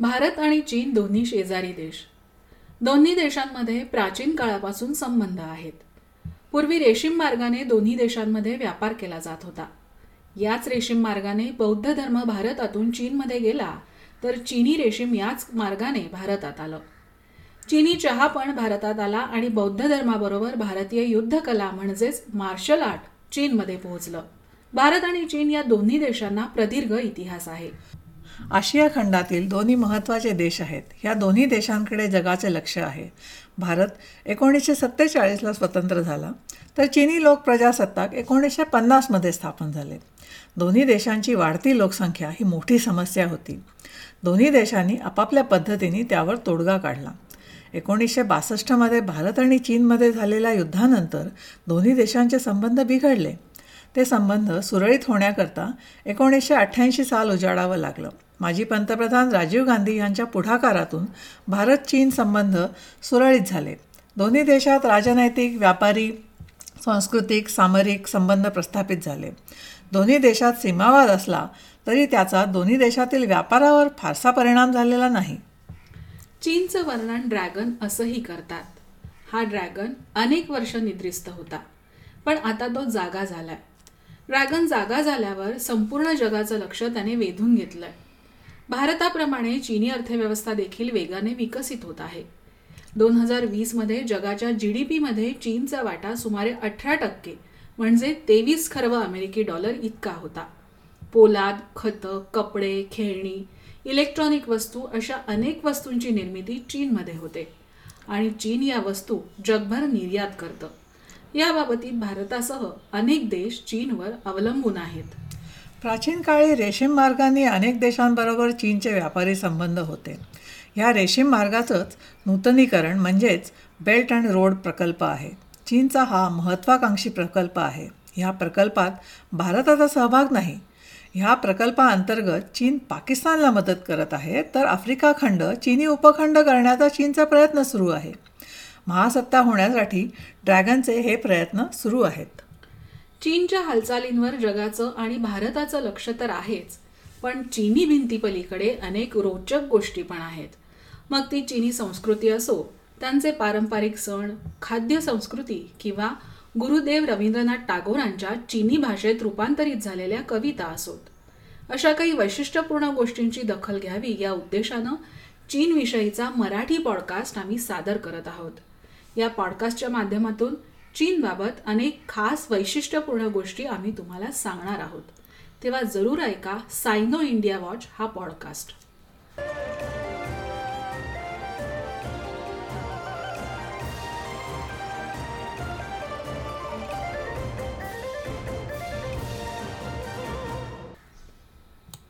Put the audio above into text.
भारत आणि चीन दोन्ही शेजारी देश. दोन्ही देशांमध्ये प्राचीन काळापासून संबंध आहेत. पूर्वी रेशीम मार्गाने दोन्ही देशांमध्ये व्यापार केला जात होता. याच रेशीम मार्गाने बौद्ध धर्म भारतातून चीनमध्ये गेला तर चीनी रेशीम याच मार्गाने भारतात आलं. चीनी चहा पण भारतात आला आणि बौद्ध धर्माबरोबर भारतीय युद्धकला म्हणजेच मार्शल आर्ट चीनमध्ये पोहोचलं. भारत आणि चीन या दोन्ही देशांना प्रदीर्घ इतिहास आहे. आशिया खंडातील दोन्ही महत्त्वाचे देश आहेत. ह्या दोन्ही देशांकडे जगाचे लक्ष आहे. भारत एकोणीसशे सत्तेचाळीसला स्वतंत्र झाला. तर चीनी लोक प्रजासत्ताक एकोणीसशे पन्नासमध्ये स्थापन झाले. दोन्ही देशांची वाढती लोकसंख्या ही मोठी समस्या होती. दोन्ही देशांनी आपापल्या पद्धतीने त्यावर तोडगा काढला. एकोणीसशे बासष्टमध्ये भारत आणि चीनमध्ये झालेल्या युद्धानंतर दोन्ही देशांचे संबंध बिघडले. ते संबंध सुरळीत होण्याकरता एकोणीसशे अठ्ठ्याऐंशी साल उजाडावं लागलं. माजी पंतप्रधान राजीव गांधी यांच्या पुढाकारातून भारत चीन संबंध सुरळीत झाले. दोन्ही देशात राजनैतिक व्यापारी सांस्कृतिक सामरिक संबंध प्रस्थापित झाले. दोन्ही देशात सीमावाद असला तरी त्याचा दोन्ही देशातील व्यापारावर फारसा परिणाम झालेला नाही. चीनचं वर्णन ड्रॅगन असंही करतात. हा ड्रॅगन अनेक वर्ष निद्रिस्त होता. पण आता तो जागा झालाय. ड्रॅगन जागा झाल्यावर संपूर्ण जगाचं लक्ष त्याने वेधून घेतलंय. भारताप्रमाणे चीनी अर्थव्यवस्था देखील वेगाने विकसित होत आहे. दोन हजार वीसमध्ये जगाच्या जी डी पीमध्ये चीनचा वाटा सुमारे अठरा टक्के म्हणजे तेवीस खर्व अमेरिकी डॉलर इतका होता. पोलाद खतं कपडे खेळणी इलेक्ट्रॉनिक वस्तू अशा अनेक वस्तूंची निर्मिती चीनमध्ये होते. आणि चीन या वस्तू जगभर निर्यात करतं. याबाबतीत भारतासह अनेक देश चीनवर अवलंबून आहेत. प्राचीन काळी रेशीम मार्गाने अनेक देशांबरोबर चीनचे व्यापारी संबंध होते. ह्या रेशीम मार्गाचंच नूतनीकरण म्हणजेच बेल्ट अँड रोड प्रकल्प आहे. चीनचा हा महत्त्वाकांक्षी प्रकल्प आहे. ह्या प्रकल्पात भारताचा सहभाग नाही. ह्या प्रकल्पाअंतर्गत चीन पाकिस्तानला मदत करत आहे तर आफ्रिका खंड चीनी उपखंड करण्याचा चीनचा प्रयत्न सुरू आहे. महासत्ता होण्यासाठी ड्रॅगनचे हे प्रयत्न सुरू आहेत. चीनच्या हालचालींवर जगाचं आणि भारताचं लक्ष तर आहेच पण चीनी भिंतीपलीकडे अनेक रोचक गोष्टी पण आहेत. मग ती चीनी संस्कृती असो त्यांचे पारंपरिक सण खाद्य संस्कृती किंवा गुरुदेव रवींद्रनाथ टागोरांच्या चीनी भाषेत रूपांतरित झालेल्या कविता असोत. अशा काही वैशिष्ट्यपूर्ण गोष्टींची दखल घ्यावी या उद्देशानं चीनविषयीचा मराठी पॉडकास्ट आम्ही सादर करत आहोत. या पॉडकास्टच्या माध्यमातून चीनबाबत अनेक खास वैशिष्ट्यपूर्ण गोष्टी आम्ही तुम्हाला सांगणार आहोत. तेव्हा जरूर ऐका सायनो इंडिया वॉच हा पॉडकास्ट